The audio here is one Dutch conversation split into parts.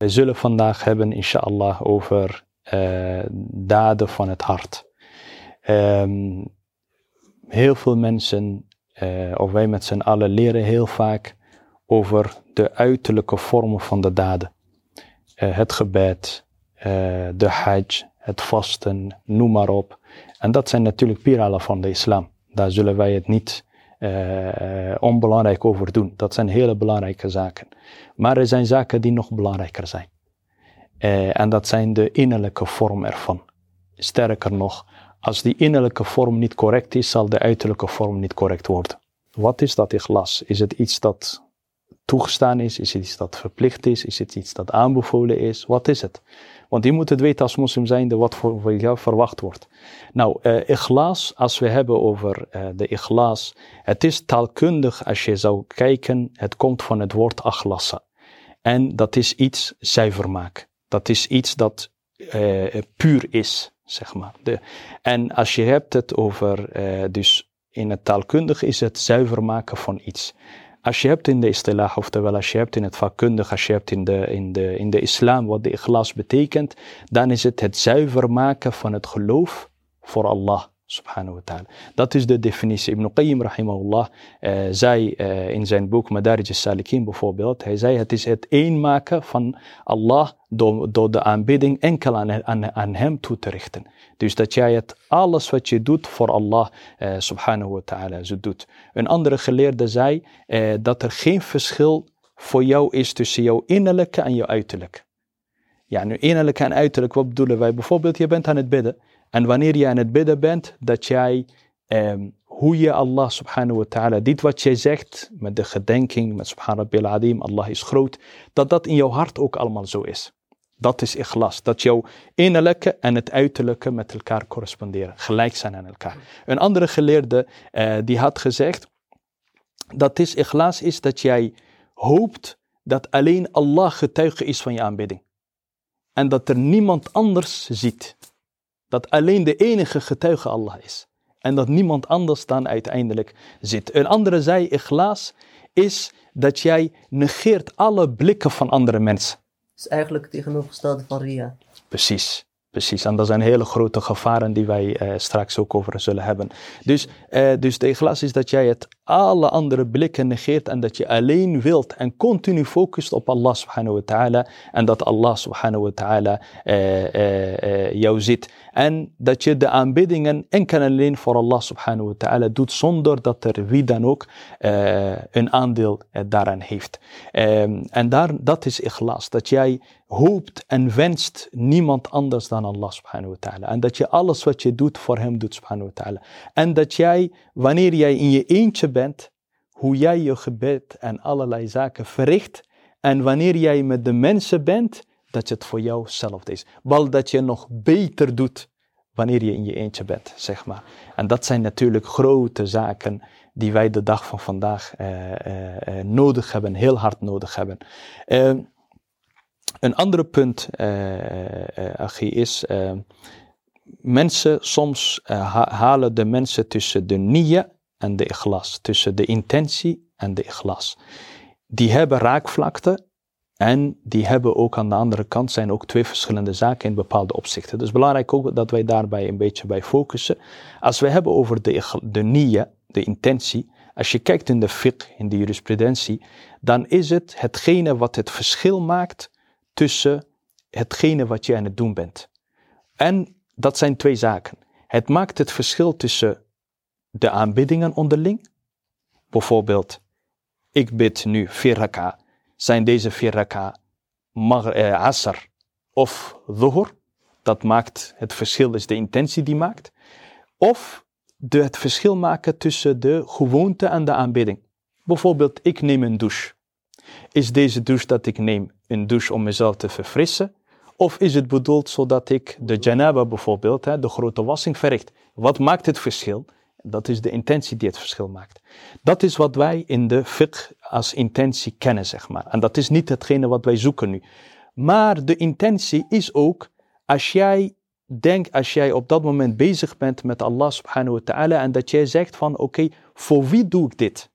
We zullen vandaag hebben, inshallah, over uh, daden van het hart. Um, heel veel mensen, uh, of wij met z'n allen, leren heel vaak over de uiterlijke vormen van de daden. Uh, het gebed, de hajj, het vasten, noem maar op. En dat zijn natuurlijk piralen van de islam. Daar zullen wij het niet onbelangrijk over doen. Dat zijn hele belangrijke zaken. Maar er zijn zaken die nog belangrijker zijn. Uh, en dat zijn de innerlijke vorm ervan. Sterker nog, als die innerlijke vorm niet correct is, zal de uiterlijke vorm niet correct worden. Wat is dat ikhlas? Is het iets dat toegestaan is? Is het iets dat verplicht is? Is het iets dat aanbevolen is? Wat is het? Want je moet het weten als moslim zijnde wat voor jou verwacht wordt. Nou, uh, ikhlas, als we hebben over uh, de ikhlas, het is taalkundig als je zou kijken, het komt van het woord achlassa. En dat is iets zuiver maken. Dat is iets dat uh, puur is, zeg maar. De, en als je hebt het over, dus in het taalkundig is het zuiver maken van iets. Als je hebt in de istilah, oftewel als je hebt in het vakkundig, als je hebt in de, in, de, in de islam wat de ikhlas betekent, dan is het het zuiver maken van het geloof voor Allah subhanahu wa ta'ala. Dat is de definitie. Ibn Qayyim rahimahullah uh, zei uh, in zijn boek Madarij al-Salikin bijvoorbeeld, hij zei het is het eenmaken van Allah door, door de aanbidding enkel aan, aan, aan hem toe te richten. Dus dat jij het alles wat je doet voor Allah uh, subhanahu wa ta'ala doet. Een andere geleerde zei dat er geen verschil voor jou is tussen jouw innerlijke en jouw uiterlijk. Ja, nu innerlijke en uiterlijk, wat bedoelen wij? Bijvoorbeeld, je bent aan het bidden. En wanneer je aan het bidden bent, dat jij um, hoe je Allah subhanahu wa ta'ala, dit wat jij zegt, met de gedenking, met subhanahu adim, Allah is groot, dat dat in jouw hart ook allemaal zo is. Dat is ikhlas. Dat jouw innerlijke en het uiterlijke met elkaar corresponderen, gelijk zijn aan elkaar. Een andere geleerde uh, die had gezegd, dat is ikhlas is dat jij hoopt dat alleen Allah getuige is van je aanbidding. En dat er niemand anders ziet. Dat alleen de enige getuige Allah is. En dat niemand anders dan uiteindelijk zit. Een andere zei, ikhlas, is dat jij negeert alle blikken van andere mensen. Is eigenlijk het tegenovergestelde van Ria. Precies. Precies, en dat zijn hele grote gevaren die wij uh, straks ook over zullen hebben. Dus, uh, dus de glas is dat jij het alle andere blikken negeert en dat je alleen wilt en continu focust op Allah subhanahu wa ta'ala en dat Allah subhanahu wa ta'ala uh, jou ziet. En dat je de aanbiddingen enkel en alleen voor Allah subhanahu wa ta'ala doet zonder dat er wie dan ook een aandeel daaraan heeft. Um, en daar, dat is ikhlas, dat jij hoopt en wenst niemand anders dan Allah subhanahu wa ta'ala. En dat je alles wat je doet voor hem doet subhanahu wa ta'ala. En dat jij, wanneer jij in je eentje bent, hoe jij je gebed en allerlei zaken verricht. En wanneer jij met de mensen bent, dat het voor jou hetzelfde is. Wel dat je nog beter doet wanneer je in je eentje bent, zeg maar. En dat zijn natuurlijk grote zaken die wij de dag van vandaag uh, uh, uh, nodig hebben, heel hard nodig hebben. Ehm, een andere punt, uh, is, uh, mensen, soms halen de mensen tussen de niya en de ikhlas, tussen de intentie en de ikhlas. Die hebben raakvlakte en die hebben ook aan de andere kant zijn ook twee verschillende zaken in bepaalde opzichten. Dus belangrijk ook dat wij daarbij een beetje bij focussen. Als we hebben over de, de niya, de intentie, als je kijkt in de fiqh, in de jurisprudentie, dan is het hetgene wat het verschil maakt tussen hetgene wat je aan het doen bent. En dat zijn twee zaken. Het maakt het verschil tussen de aanbiddingen onderling. Bijvoorbeeld, ik bid nu vier raka. Zijn deze vier raka eh, of dhuhr? Dat maakt het verschil, is de intentie die maakt. Of de, het verschil maken tussen de gewoonte en de aanbidding. Bijvoorbeeld, ik neem een douche. Is deze douche dat ik neem een douche om mezelf te verfrissen? Of is het bedoeld zodat ik de janaba bijvoorbeeld, de grote wassing verricht? Wat maakt het verschil? Dat is de intentie die het verschil maakt. Dat is wat wij in de fiqh als intentie kennen, zeg maar. En dat is niet hetgene wat wij zoeken nu. Maar de intentie is ook, als jij denkt, als jij op dat moment bezig bent met Allah subhanahu wa ta'ala en dat jij zegt van oké, voor wie doe ik dit?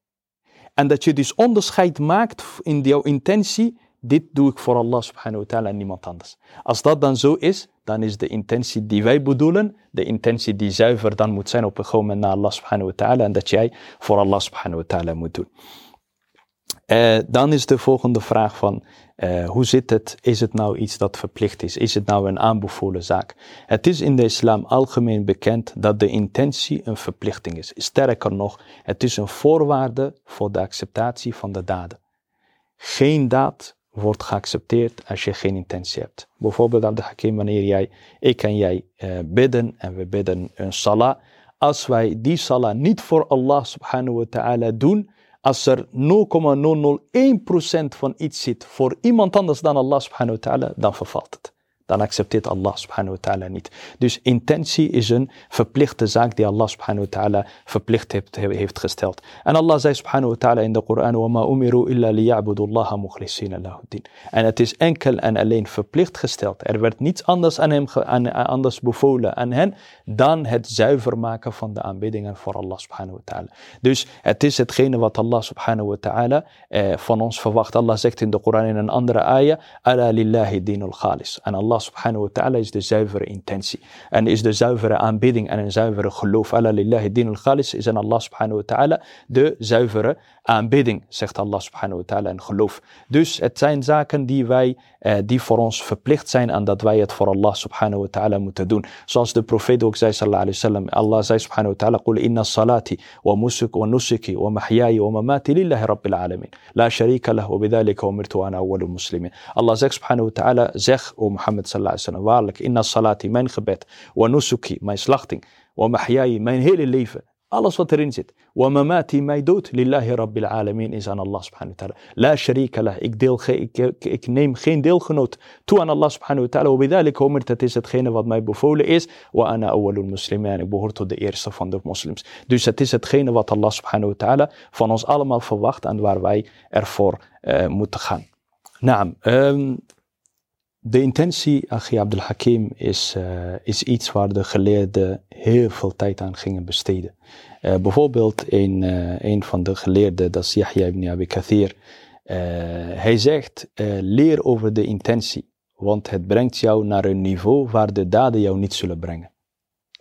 En dat je dus onderscheid maakt in jouw intentie dit doe ik voor Allah subhanahu wa ta'ala en niemand anders. Als dat dan zo is, dan is de intentie die wij bedoelen, de intentie die zuiver dan moet zijn op een gegeven moment naar Allah subhanahu wa ta'ala en dat jij voor Allah subhanahu wa ta'ala moet doen. Uh, dan is de volgende vraag van, uh, hoe zit het? Is het nou iets dat verplicht is? Is het nou een aanbevolen zaak? Het is in de islam algemeen bekend dat de intentie een verplichting is. Sterker nog, het is een voorwaarde voor de acceptatie van de daden. Geen daad wordt geaccepteerd als je geen intentie hebt. Bijvoorbeeld, Abdel Hakim, wanneer jij, ik en jij uh, bidden en we bidden een salah. Als wij die salah niet voor Allah subhanahu wa ta'ala doen, als er 0,001% van iets zit voor iemand anders dan Allah subhanahu wa ta'ala, dan vervalt het dan accepteert Allah subhanahu wa ta'ala niet. Dus intentie is een verplichte zaak die Allah subhanahu wa ta'ala verplicht heeft, heeft gesteld. En Allah zei subhanahu wa ta'ala in de Koran, وَمَا أُمِرُوا إِلَّا لِيَعْبُدُوا اللَّهَ مُخْلِصِينَ لَهُ الدِّينَ En het is enkel en alleen verplicht gesteld. Er werd niets anders aan hem aan, anders bevolen aan hen dan het zuiver maken van de aanbiddingen voor Allah subhanahu wa ta'ala. Dus het is hetgene wat Allah subhanahu wa ta'ala eh, van ons verwacht. Allah zegt in de Koran in een andere ayah, ala lillahi dinul khalis. En Allah Allah subhanahu wa ta'ala is de zuivere intentie. En is de zuivere aanbidding en een zuivere geloof. Alla lillahi din al-khalis is aan Allah subhanahu wa ta'ala de zuivere aanbidding, zegt Allah subhanahu wa ta'ala en geloof. Dus het zijn zaken die wij, eh, die voor ons verplicht zijn en dat wij het voor Allah subhanahu wa ta'ala moeten doen. Zoals de profeet ook zei sallallahu alayhi wa sallam. Allah zei subhanahu wa ta'ala, قل إن صلاتي ومسك ونسكي ومحياي ومماتي لله رب العالمين لا شريك له وبذلك أمرت وأنا أول المسلمين. Allah zegt subhanahu wa ta'ala, zeg o Mohammed sallallahu alayhi wa sallam, waarlijk, inna salati, mijn gebed, wa nusuki, mijn slachting, wa mahyai, mijn hele leven, alles wat erin zit. Wa mamati, mijn dood, lillahi rabbil alamin, is aan Allah subhanahu wa ta'ala. La sharika lah, ik, deel ik, ik, ik, neem geen deelgenoot toe aan Allah subhanahu wa ta'ala. Wa bidalik dat is hetgene wat mij bevolen is. Wa ana awwalul muslimin, ik behoor tot de eerste van de moslims. Dus het is hetgene wat Allah subhanahu wa ta'ala van ons allemaal verwacht en waar wij ervoor uh, moeten gaan. Naam, um, de intentie, Achi Abdul Hakim, is, uh, is iets waar de geleerden heel veel tijd aan gingen besteden. Uh, bijvoorbeeld een, uh, een van de geleerden, dat is Yahya ibn Abi Kathir. hij zegt, leer over de intentie, want het brengt jou naar een niveau waar de daden jou niet zullen brengen.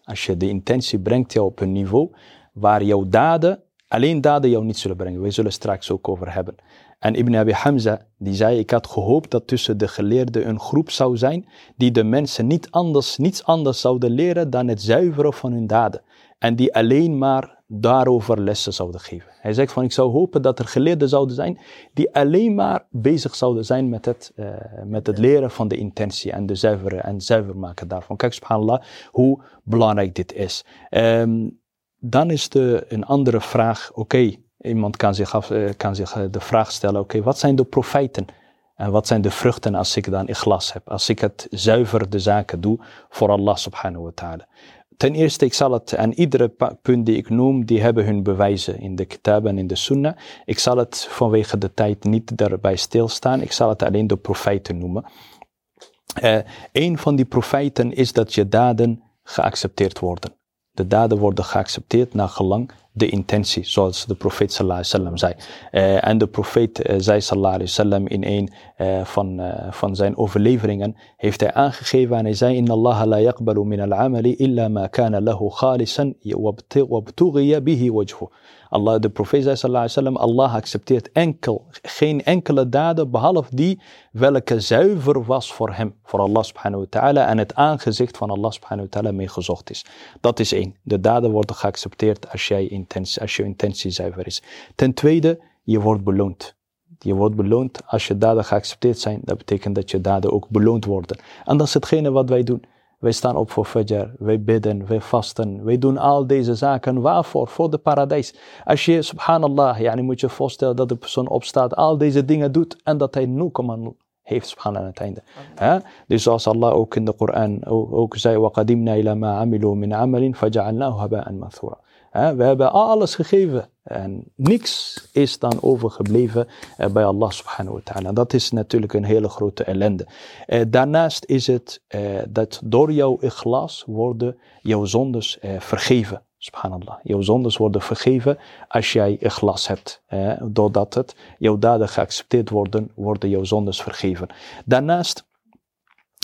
Als je de intentie brengt jou op een niveau waar jouw daden, alleen daden jou niet zullen brengen. We zullen straks ook over hebben. En Ibn Abi Hamza, die zei, ik had gehoopt dat tussen de geleerden een groep zou zijn die de mensen niet anders, niets anders zouden leren dan het zuiveren van hun daden. En die alleen maar daarover lessen zouden geven. Hij zegt van, ik zou hopen dat er geleerden zouden zijn die alleen maar bezig zouden zijn met het, uh, met het leren van de intentie en de zuiveren en zuiver maken daarvan. Kijk, subhanallah, hoe belangrijk dit is. Um, dan is de, een andere vraag, oké, Iemand kan zich, af, eh, kan zich eh, de vraag stellen, oké, wat zijn de profijten? En wat zijn de vruchten als ik dan glas heb? Als ik het zuiver de zaken doe voor Allah subhanahu wa ta'ala. Ten eerste, ik zal het, en iedere punt die ik noem, die hebben hun bewijzen in de kitab en in de sunnah. Ik zal het vanwege de tijd niet daarbij stilstaan. Ik zal het alleen de profijten noemen. Uh, een van die profijten is dat je daden geaccepteerd worden. De daden worden geaccepteerd naar gelang de intentie, zoals de profeet sallallahu alaihi zei. Uh, en de profeet uh, zei sallallahu alaihi in een uh, van, van zijn overleveringen, heeft hij aangegeven en hij zei, Inna Allah la yaqbalu min al-amali illa ma kana lahu khalisan wabtughiya bihi wajhu. Allah, de profeet zei sallallahu alaihi wasallam, Allah accepteert enkel, geen enkele daden behalve die welke zuiver was voor hem, voor Allah subhanahu wa ta'ala en het aangezicht van Allah subhanahu wa ta'ala mee gezocht is. Dat is één. De daden worden geaccepteerd als, jij intentie, als je intentie zuiver is. Ten tweede, je wordt beloond. Je wordt beloond als je daden geaccepteerd zijn. Dat betekent dat je daden ook beloond worden. En dat is hetgene wat wij doen. Wij staan op voor Fajr, wij bidden, wij vasten, wij doen al deze zaken. Waarvoor? Voor de paradijs. Als je, subhanallah, yani moet je voorstellen dat de persoon opstaat, al deze dingen doet en dat hij 0,0 heeft, subhanallah, aan het einde. Ja? Dus zoals Allah ook in de Koran ook, ook zei, وَقَدِمْنَا إِلَى مَا عَمِلُوا مِنْ عَمَلٍ فَجَعَلْنَاهُ هَبَاءً مَنْثُورًا Hè? we hebben alles gegeven en niks is dan overgebleven eh, bij Allah subhanahu wa ta'ala. Dat is natuurlijk een hele grote ellende. Eh, daarnaast is het eh, dat door jouw ikhlas worden jouw zondes vergeven. Subhanallah. Jouw zondes worden vergeven als jij ikhlas hebt. Doordat het jouw daden geaccepteerd worden, worden jouw zondes vergeven. Daarnaast,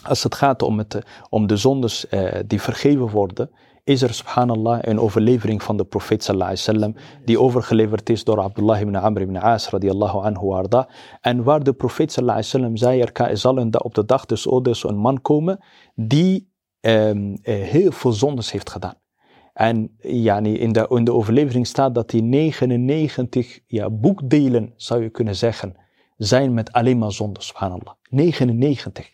als het gaat om, het, om de zondes die vergeven worden, is er subhanallah een overlevering van de profeet sallallahu die overgeleverd is door Abdullah ibn Amr ibn As radiyallahu anhu arda. En waar de profeet sallallahu alaihi wasallam zei er zal een, op de dag des oordeels een man komen die um, heel veel zondes heeft gedaan. En yani, in, de, in de overlevering staat dat die 99 ja, boekdelen, zou je kunnen zeggen, zijn met alleen maar zonde, subhanallah. 99.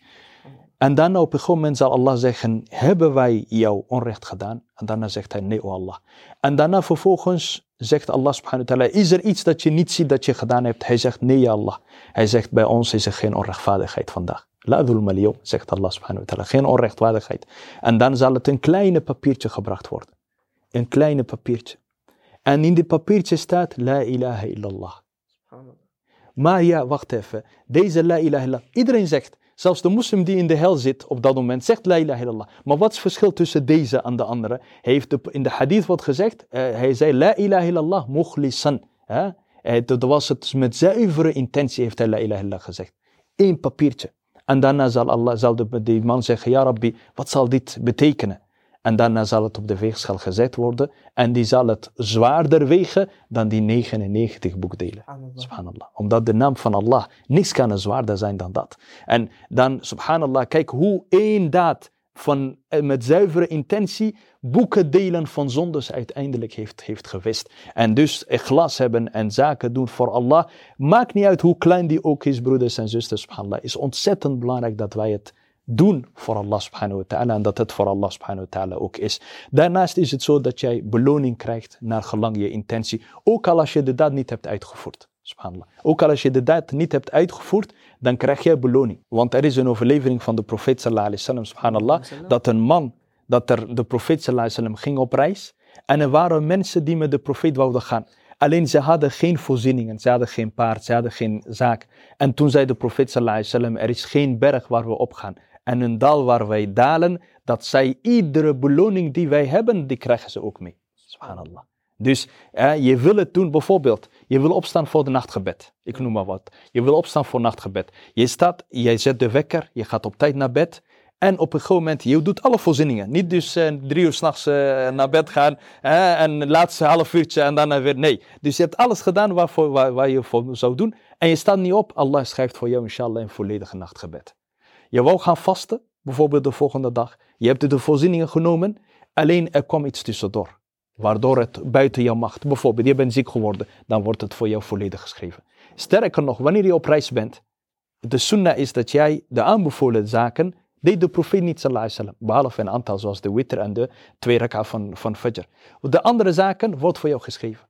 En dan op een gegeven moment zal Allah zeggen, hebben wij jou onrecht gedaan? En daarna zegt hij, nee, o Allah. En daarna vervolgens zegt Allah subhanahu wa ta'ala, is er iets dat je niet ziet dat je gedaan hebt? Hij zegt, nee, Allah. Hij zegt, bij ons is er geen onrechtvaardigheid vandaag. La dhulma zegt Allah subhanahu wa ta'ala, geen onrechtvaardigheid. En dan zal het een kleine papiertje gebracht worden. Een kleine papiertje. En in dit papiertje staat, la ilaha illallah. Maar ja, wacht even. Deze la ilaha illallah. Iedereen zegt, Zelfs de moslim die in de hel zit op dat moment zegt la ilaha illallah. Maar wat is het verschil tussen deze en de andere? Hij heeft in de hadith wat gezegd. Uh, hij zei la ilaha illallah mukhlisan. Uh, dat was het met zuivere intentie heeft hij la ilaha illallah gezegd. Eén papiertje. En daarna zal, Allah, zal de, die man zeggen, ja Rabbi, wat zal dit betekenen? En daarna zal het op de weegschaal gezet worden. En die zal het zwaarder wegen dan die 99 boekdelen. Subhanallah. Omdat de naam van Allah, niks kan zwaarder zijn dan dat. En dan, subhanallah, kijk hoe één daad van, eh, met zuivere intentie boeken delen van zondes uiteindelijk heeft, heeft gewist. En dus glas hebben en zaken doen voor Allah. Maakt niet uit hoe klein die ook is, broeders en zusters, subhanallah. is ontzettend belangrijk dat wij het doen voor Allah subhanahu wa ta'ala en dat het voor Allah subhanahu wa ta'ala ook is. Daarnaast is het zo dat jij beloning krijgt naar gelang je intentie, ook al als je de daad niet hebt uitgevoerd. Subhanallah. Ook al als je de daad niet hebt uitgevoerd, dan krijg jij beloning. Want er is een overlevering van de profeet sallallahu alaihi wasallam, subhanallah, dat een man, dat er de profeet sallallahu alaihi wasallam ging op reis en er waren mensen die met de profeet wouden gaan. Alleen ze hadden geen voorzieningen, ze hadden geen paard, ze hadden geen zaak. En toen zei de profeet sallallahu alaihi wasallam, er is geen berg waar we op gaan en een dal waar wij dalen, dat zij iedere beloning die wij hebben, die krijgen ze ook mee. Subhanallah. Dus je wil het doen, bijvoorbeeld, je wil opstaan voor de nachtgebed. Ik noem maar wat. Je wil opstaan voor nachtgebed. Je staat, jij zet de wekker, je gaat op tijd naar bed. En op een gegeven moment, je doet alle voorzieningen. Niet dus uh, drie uur s'nachts uh, naar bed gaan uh, en laatste half uurtje en dan weer. Nee. Dus je hebt alles gedaan waarvoor, waar, waar je voor zou doen. En je staat niet op. Allah schrijft voor jou inshallah een volledige nachtgebed. Je wou gaan vasten, bijvoorbeeld de volgende dag. Je hebt de voorzieningen genomen, alleen er kwam iets tussendoor. Waardoor het buiten jouw macht, bijvoorbeeld je bent ziek geworden, dan wordt het voor jou volledig geschreven. Sterker nog, wanneer je op reis bent, de sunnah is dat jij de aanbevolen zaken, deed de profeet niet alaihi behalve een aantal zoals de witter en de twee rak'a van, van fajr. De andere zaken wordt voor jou geschreven.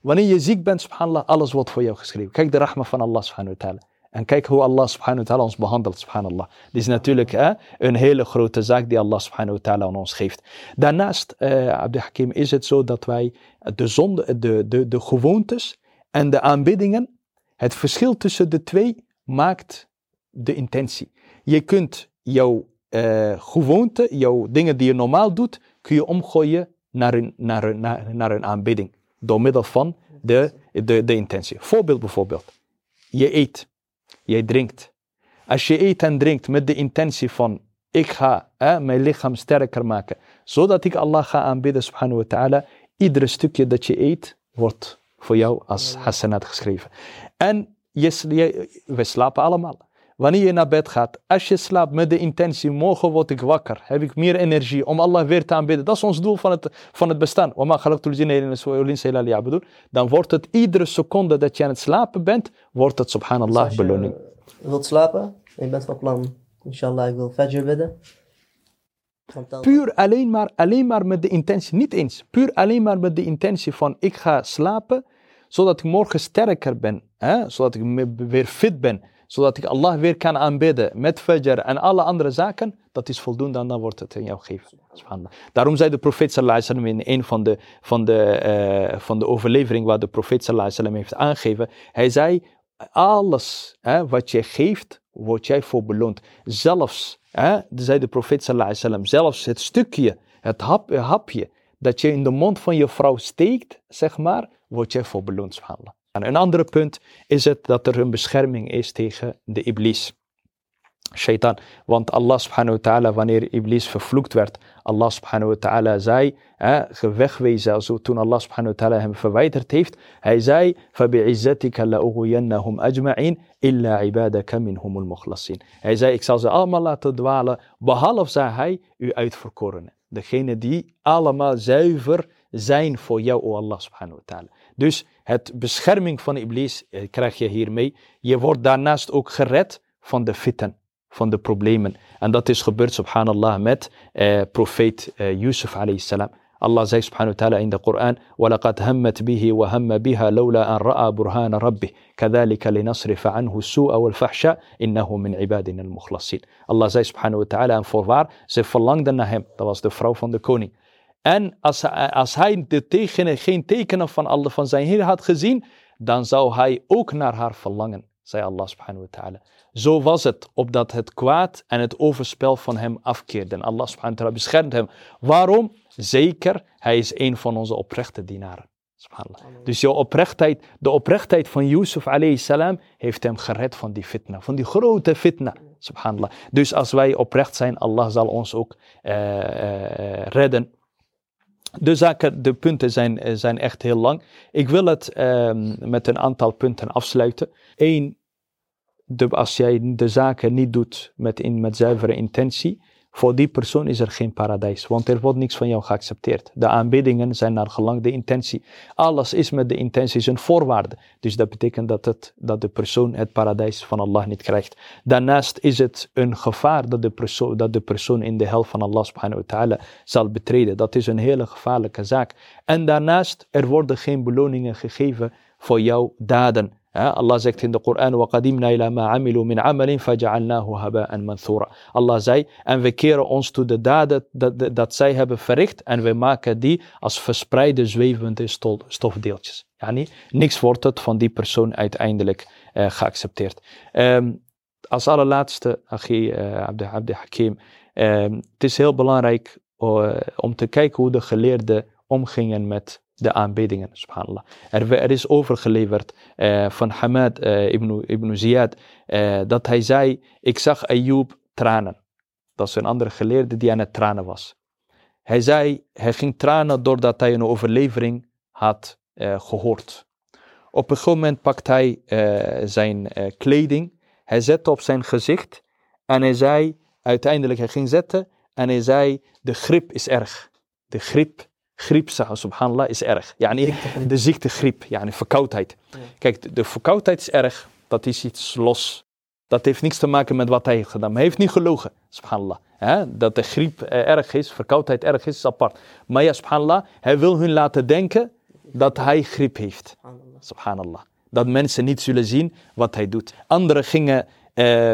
Wanneer je ziek bent, subhanallah, alles wordt voor jou geschreven. Kijk de rahma van Allah subhanahu wa ta'ala. En kijk hoe Allah subhanahu wa ta'ala ons behandelt, subhanallah. Dit is natuurlijk hè, een hele grote zaak die Allah subhanahu wa ta'ala aan ons geeft. Daarnaast, uh, Abdul Hakim, is het zo dat wij de, zonde, de, de, de gewoontes en de aanbiddingen, het verschil tussen de twee maakt de intentie. Je kunt jouw uh, gewoonte, jouw dingen die je normaal doet, kun je omgooien naar een, naar een, naar, naar een aanbidding. Door middel van de, de, de intentie. Voorbeeld bijvoorbeeld. Je eet. Jij drinkt. Als je eet en drinkt met de intentie van ik ga hè, mijn lichaam sterker maken, zodat ik Allah ga aanbidden subhanahu wa ta'ala, iedere stukje dat je eet wordt voor jou als hasanat geschreven. En je, we slapen allemaal. Wanneer je naar bed gaat, als je slaapt met de intentie, morgen word ik wakker, heb ik meer energie om Allah weer te aanbidden. Dat is ons doel van het, van het bestaan. Dan wordt het iedere seconde dat je aan het slapen bent, wordt het subhanallah dus beloning. je wilt slapen, en je bent van plan, inshallah, ik wil fajr bidden. Puur alleen maar, alleen maar met de intentie, niet eens, puur alleen maar met de intentie van ik ga slapen, zodat ik morgen sterker ben, hè? zodat ik weer fit ben zodat ik Allah weer kan aanbidden met fajr en alle andere zaken, dat is voldoende en dan wordt het in jou gegeven. Daarom zei de profeet sallallahu alaihi in een van de, van de, eh, van de overlevering waar de profeet sallallahu alaihi heeft aangegeven, hij zei, alles hè, wat je geeft, word jij voor beloond. Zelfs, hè, zei de profeet sallallahu alaihi zelfs het stukje, het hap, hapje dat je in de mond van je vrouw steekt, zeg maar, word jij voor beloond. En een ander punt is het dat er een bescherming is tegen de iblis. Shaitan. Want Allah subhanahu wa ta'ala, wanneer iblis vervloekt werd, Allah subhanahu wa ta'ala zei, hè, wegwezen, zo toen Allah subhanahu wa ta'ala hem verwijderd heeft, hij zei, فَبِعِزَّتِكَ لَأُغْوِيَنَّهُمْ أَجْمَعِينَ إِلَّا عِبَادَكَ مِنْهُمُ الْمُخْلَصِينَ Hij zei, ik zal ze allemaal laten dwalen, behalve zei hij, u uitverkorenen. Degene die allemaal zuiver zijn voor jou, o Allah subhanahu wa ta'ala. Dus het bescherming van iblis eh, krijg je hiermee. Je wordt daarnaast ook gered van de fitten, van de problemen. En dat is gebeurd, subhanallah, met eh, profeet eh, Yusuf alayhi salam. Allah zei subhanahu wa ta'ala in de Koran, وَلَقَدْ هَمَّتْ بِهِ وَهَمَّ بِهَا لَوْلَا أَنْ رَأَى بُرْهَانَ رَبِّهِ كَذَلِكَ لِنَصْرِفَ عَنْهُ السُّوءَ وَالْفَحْشَاءَ إِنَّهُ مِنْ عِبَادِنَا الْمُخْلَصِينَ Allah zei subhanahu wa ta'ala, en voorwaar, ze verlangden naar hem. Dat was de vrouw van de koning. En als, als hij de tekenen, geen tekenen van, Allah, van zijn Heer had gezien, dan zou hij ook naar haar verlangen, zei Allah subhanahu wa ta'ala. Zo was het, opdat het kwaad en het overspel van hem afkeerden. Allah subhanahu wa ta'ala beschermt hem. Waarom? Zeker, hij is een van onze oprechte dienaren. Subhanallah. Dus jouw oprechtheid, de oprechtheid van Yusuf alayhi salam heeft hem gered van die fitna, van die grote fitna. Subhanallah. Dus als wij oprecht zijn, Allah zal ons ook uh, uh, redden de zaken, de punten zijn, eh, zijn echt heel lang. Ik wil het um, met een aantal punten afsluiten. Eén, als jij de zaken niet doet met, in, met zuivere intentie, voor die persoon is er geen paradijs, want er wordt niks van jou geaccepteerd. De aanbiddingen zijn naar gelang de intentie. Alles is met de intentie een voorwaarde. Dus dat betekent dat, het, dat de persoon het paradijs van Allah niet krijgt. Daarnaast is het een gevaar dat de persoon, dat de persoon in de hel van Allah subhanahu wa ta'ala zal betreden. Dat is een hele gevaarlijke zaak. En daarnaast, er worden geen beloningen gegeven voor jouw daden. Allah zegt in de Koran, وَقَدِمْنَا إِلَى مَا عَمِلُوا مِنْ عَمَلٍ فَجَعَلْنَاهُ هَبَاءً مَنْثُورًا Allah zei, en we keren ons toe de daden dat, dat, dat zij hebben verricht en we maken die als verspreide zwevende stofdeeltjes. Yani, niks wordt het van die persoon uiteindelijk uh, geaccepteerd. Um, als allerlaatste, Achi uh, Abdi, Abdi Hakim, um, het is heel belangrijk uh, om te kijken hoe de geleerden omgingen met de aanbiddingen, subhanallah. Er, er is overgeleverd uh, van Hamad uh, ibn, ibn Ziyad uh, dat hij zei, ik zag Ayyub tranen. Dat is een andere geleerde die aan het tranen was. Hij zei, hij ging tranen doordat hij een overlevering had gehoord. Op een gegeven moment pakt hij zijn kleding, hij zette op zijn gezicht en hij zei, uiteindelijk hij ging zetten en hij zei, de grip is erg. De grip griep, subhanallah, is erg. Yani, de ziekte griep, yani verkoudheid. Kijk, de, verkoudheid is erg, dat is iets los. Dat heeft niks te maken met wat hij heeft gedaan. Maar hij heeft niet gelogen, subhanallah. dat de griep eh, erg is, verkoudheid erg is, is apart. Maar ja, subhanallah, hij wil hun laten denken dat hij griep heeft. Subhanallah. Dat mensen niet zullen zien wat hij doet. Anderen gingen uh,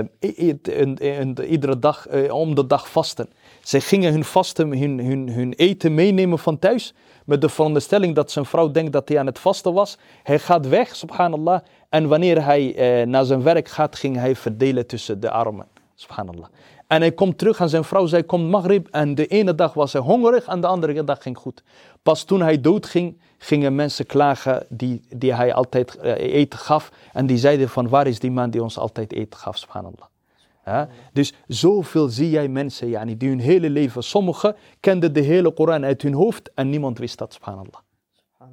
iedere dag, uh, om de dag vasten. Zij gingen hun hun, hun, hun eten meenemen van thuis. Met de veronderstelling dat zijn vrouw denkt dat hij aan het vasten was. Hij gaat weg, subhanallah. En wanneer hij uh, naar zijn werk gaat, ging hij verdelen tussen de armen. Subhanallah. En hij komt terug en zijn vrouw zei, komt maghrib. En de ene dag was hij hongerig en de andere dag ging goed. Pas toen hij doodging, gingen mensen klagen die, die hij altijd uh, eten gaf. En die zeiden van, waar is die man die ons altijd eten gaf, subhanallah. Ja? Dus zoveel zie jij mensen yani, die hun hele leven, sommigen kenden de hele Koran uit hun hoofd en niemand wist dat, subhanallah.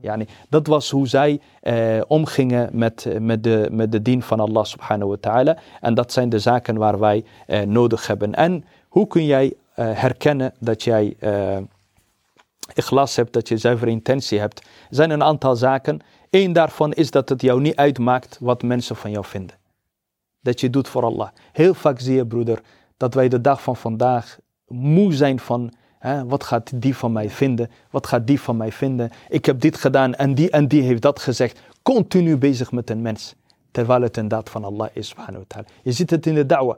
Yani, dat was hoe zij eh, omgingen met, met, de, met de dien van Allah subhanahu wa ta'ala. En dat zijn de zaken waar wij eh, nodig hebben. En hoe kun jij uh, herkennen dat jij uh, ikhlas hebt, dat je zuivere intentie hebt? Er zijn een aantal zaken. Eén daarvan is dat het jou niet uitmaakt wat mensen van jou vinden. Dat je doet voor Allah. Heel vaak zie je, broeder, dat wij de dag van vandaag moe zijn van wat gaat die van mij vinden? Wat gaat die van mij vinden? Ik heb dit gedaan en die en die heeft dat gezegd. Continu bezig met een mens. terwijl het een daad van Allah is. Je ziet het in de da'wah,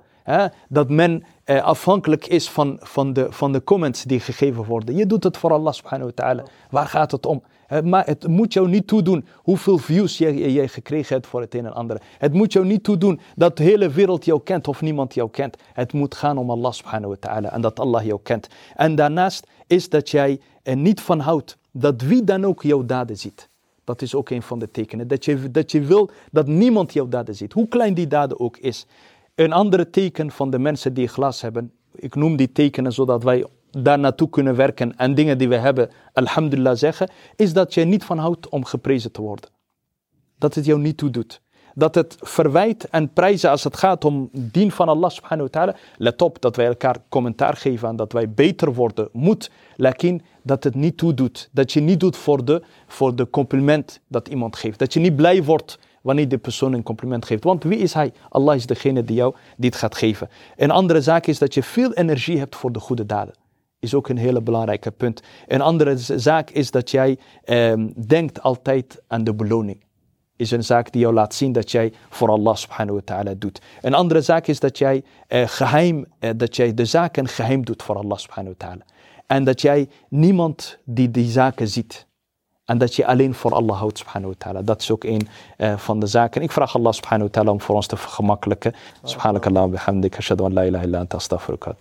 dat men eh, afhankelijk is van, van, de, van de comments die gegeven worden. Je doet het voor Allah, subhanahu wa. Waar gaat het om? Maar het moet jou niet toedoen hoeveel views jij, gekregen hebt voor het een en ander. Het moet jou niet toedoen dat de hele wereld jou kent of niemand jou kent. Het moet gaan om Allah subhanahu wa ta'ala en dat Allah jou kent. En daarnaast is dat jij er niet van houdt dat wie dan ook jouw daden ziet. Dat is ook een van de tekenen. Dat je, dat je wil dat niemand jouw daden ziet, hoe klein die daden ook is. Een andere teken van de mensen die glas hebben, ik noem die tekenen zodat wij daar naartoe kunnen werken en dingen die we hebben, alhamdulillah zeggen, is dat je niet van houdt om geprezen te worden. Dat het jou niet toe doet. Dat het verwijt en prijzen als het gaat om dien van Allah subhanahu wa ta'ala. Let op dat wij elkaar commentaar geven en dat wij beter worden moet. Lakin dat het niet toe doet. Dat je niet doet voor de, voor de compliment dat iemand geeft. Dat je niet blij wordt wanneer de persoon een compliment geeft. Want wie is hij? Allah is degene die jou dit gaat geven. Een andere zaak is dat je veel energie hebt voor de goede daden is ook een hele belangrijke punt. Een andere zaak is dat jij eh, denkt altijd aan de beloning. Is een zaak die jou laat zien dat jij voor Allah subhanahu wa ta'ala doet. Een andere zaak is dat jij eh, geheim, eh, dat jij de zaken geheim doet voor Allah subhanahu wa ta'ala. En dat jij niemand die die zaken ziet. En dat je alleen voor Allah houdt subhanahu wa ta'ala. Dat is ook een uh, van de zaken. Ik vraag Allah subhanahu wa ta'ala om voor ons te vergemakkelijken. Subhanakallah bihamdik. Ashadu an la ilaha illa anta astaghfiruka